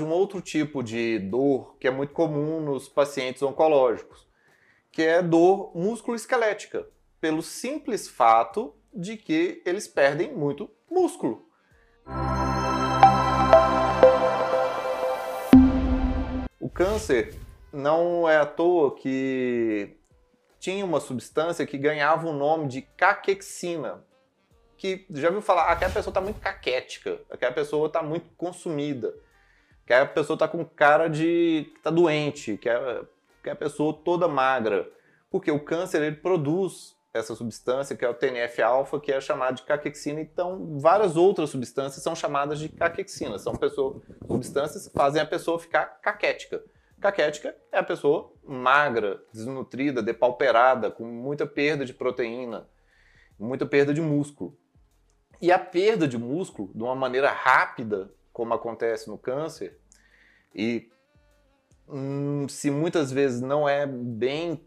um outro tipo de dor que é muito comum nos pacientes oncológicos, que é dor músculo-esquelética, pelo simples fato de que eles perdem muito músculo. O câncer não é à toa que tinha uma substância que ganhava o nome de caquexina, que já viu falar, aquela pessoa está muito caquética, aquela pessoa está muito consumida, aquela pessoa está com cara de que está doente, que é, que é a pessoa toda magra, porque o câncer ele produz essa substância que é o TNF-alfa, que é chamada de caquexina, então várias outras substâncias são chamadas de caquexina, são pessoas, substâncias que fazem a pessoa ficar caquética. Caquética é a pessoa magra, desnutrida, depauperada, com muita perda de proteína, muita perda de músculo. E a perda de músculo, de uma maneira rápida, como acontece no câncer, e hum, se muitas vezes não é bem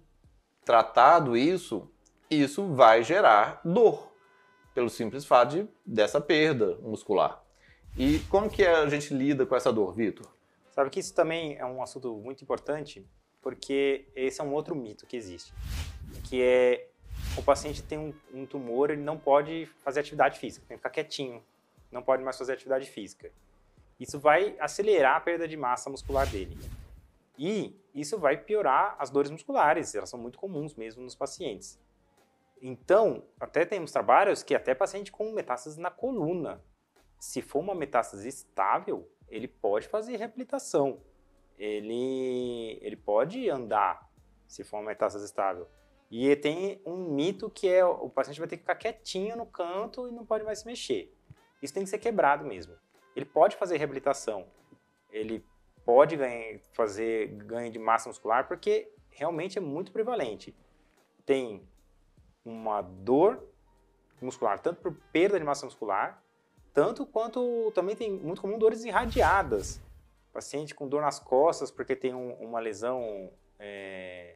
tratado isso, isso vai gerar dor, pelo simples fato de, dessa perda muscular. E como que a gente lida com essa dor, Vitor? Sabe que isso também é um assunto muito importante, porque esse é um outro mito que existe, que é o paciente tem um, um tumor, ele não pode fazer atividade física, tem que ficar quietinho, não pode mais fazer atividade física. Isso vai acelerar a perda de massa muscular dele. E isso vai piorar as dores musculares, elas são muito comuns mesmo nos pacientes. Então, até temos trabalhos que até paciente com metástase na coluna, se for uma metástase estável, ele pode fazer reabilitação. Ele, ele pode andar, se for uma metástase estável. E tem um mito que é o paciente vai ter que ficar quietinho no canto e não pode mais se mexer. Isso tem que ser quebrado mesmo. Ele pode fazer reabilitação, ele pode ganhar, fazer ganho de massa muscular porque realmente é muito prevalente. Tem uma dor muscular, tanto por perda de massa muscular, tanto quanto também tem muito comum dores irradiadas. Paciente com dor nas costas porque tem um, uma lesão é,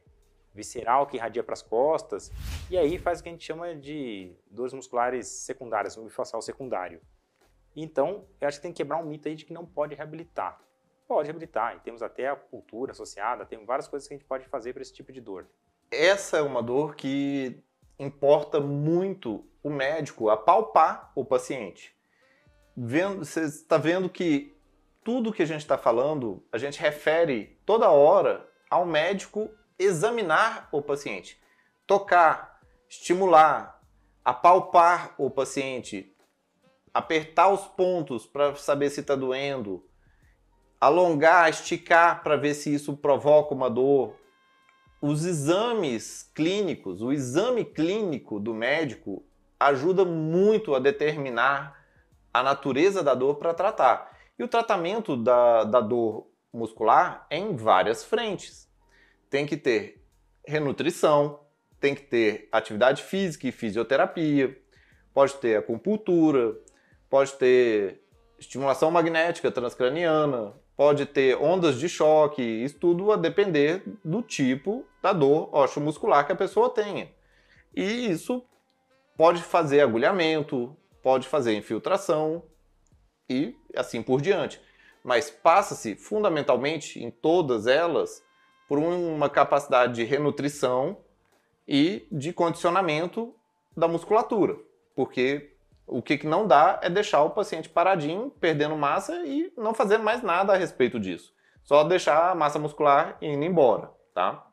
visceral que irradia para as costas, e aí faz o que a gente chama de dores musculares secundárias, um bifacial secundário. Então, eu acho que tem que quebrar um mito aí de que não pode reabilitar. Pode reabilitar, e temos até a cultura associada, tem várias coisas que a gente pode fazer para esse tipo de dor. Essa é uma dor que importa muito o médico apalpar o paciente vendo, você está vendo que tudo que a gente está falando, a gente refere toda hora ao médico examinar o paciente, tocar, estimular, apalpar o paciente, apertar os pontos para saber se está doendo, alongar, esticar para ver se isso provoca uma dor. Os exames clínicos, o exame clínico do médico ajuda muito a determinar a natureza da dor para tratar. E o tratamento da, da dor muscular é em várias frentes. Tem que ter renutrição, tem que ter atividade física e fisioterapia, pode ter acupuntura, pode ter estimulação magnética transcraniana, pode ter ondas de choque, isso tudo a depender do tipo da dor osteomuscular que a pessoa tenha. E isso pode fazer agulhamento, pode fazer infiltração e assim por diante. Mas passa-se fundamentalmente em todas elas por uma capacidade de renutrição e de condicionamento da musculatura, porque o que não dá é deixar o paciente paradinho, perdendo massa e não fazendo mais nada a respeito disso. Só deixar a massa muscular indo embora, tá?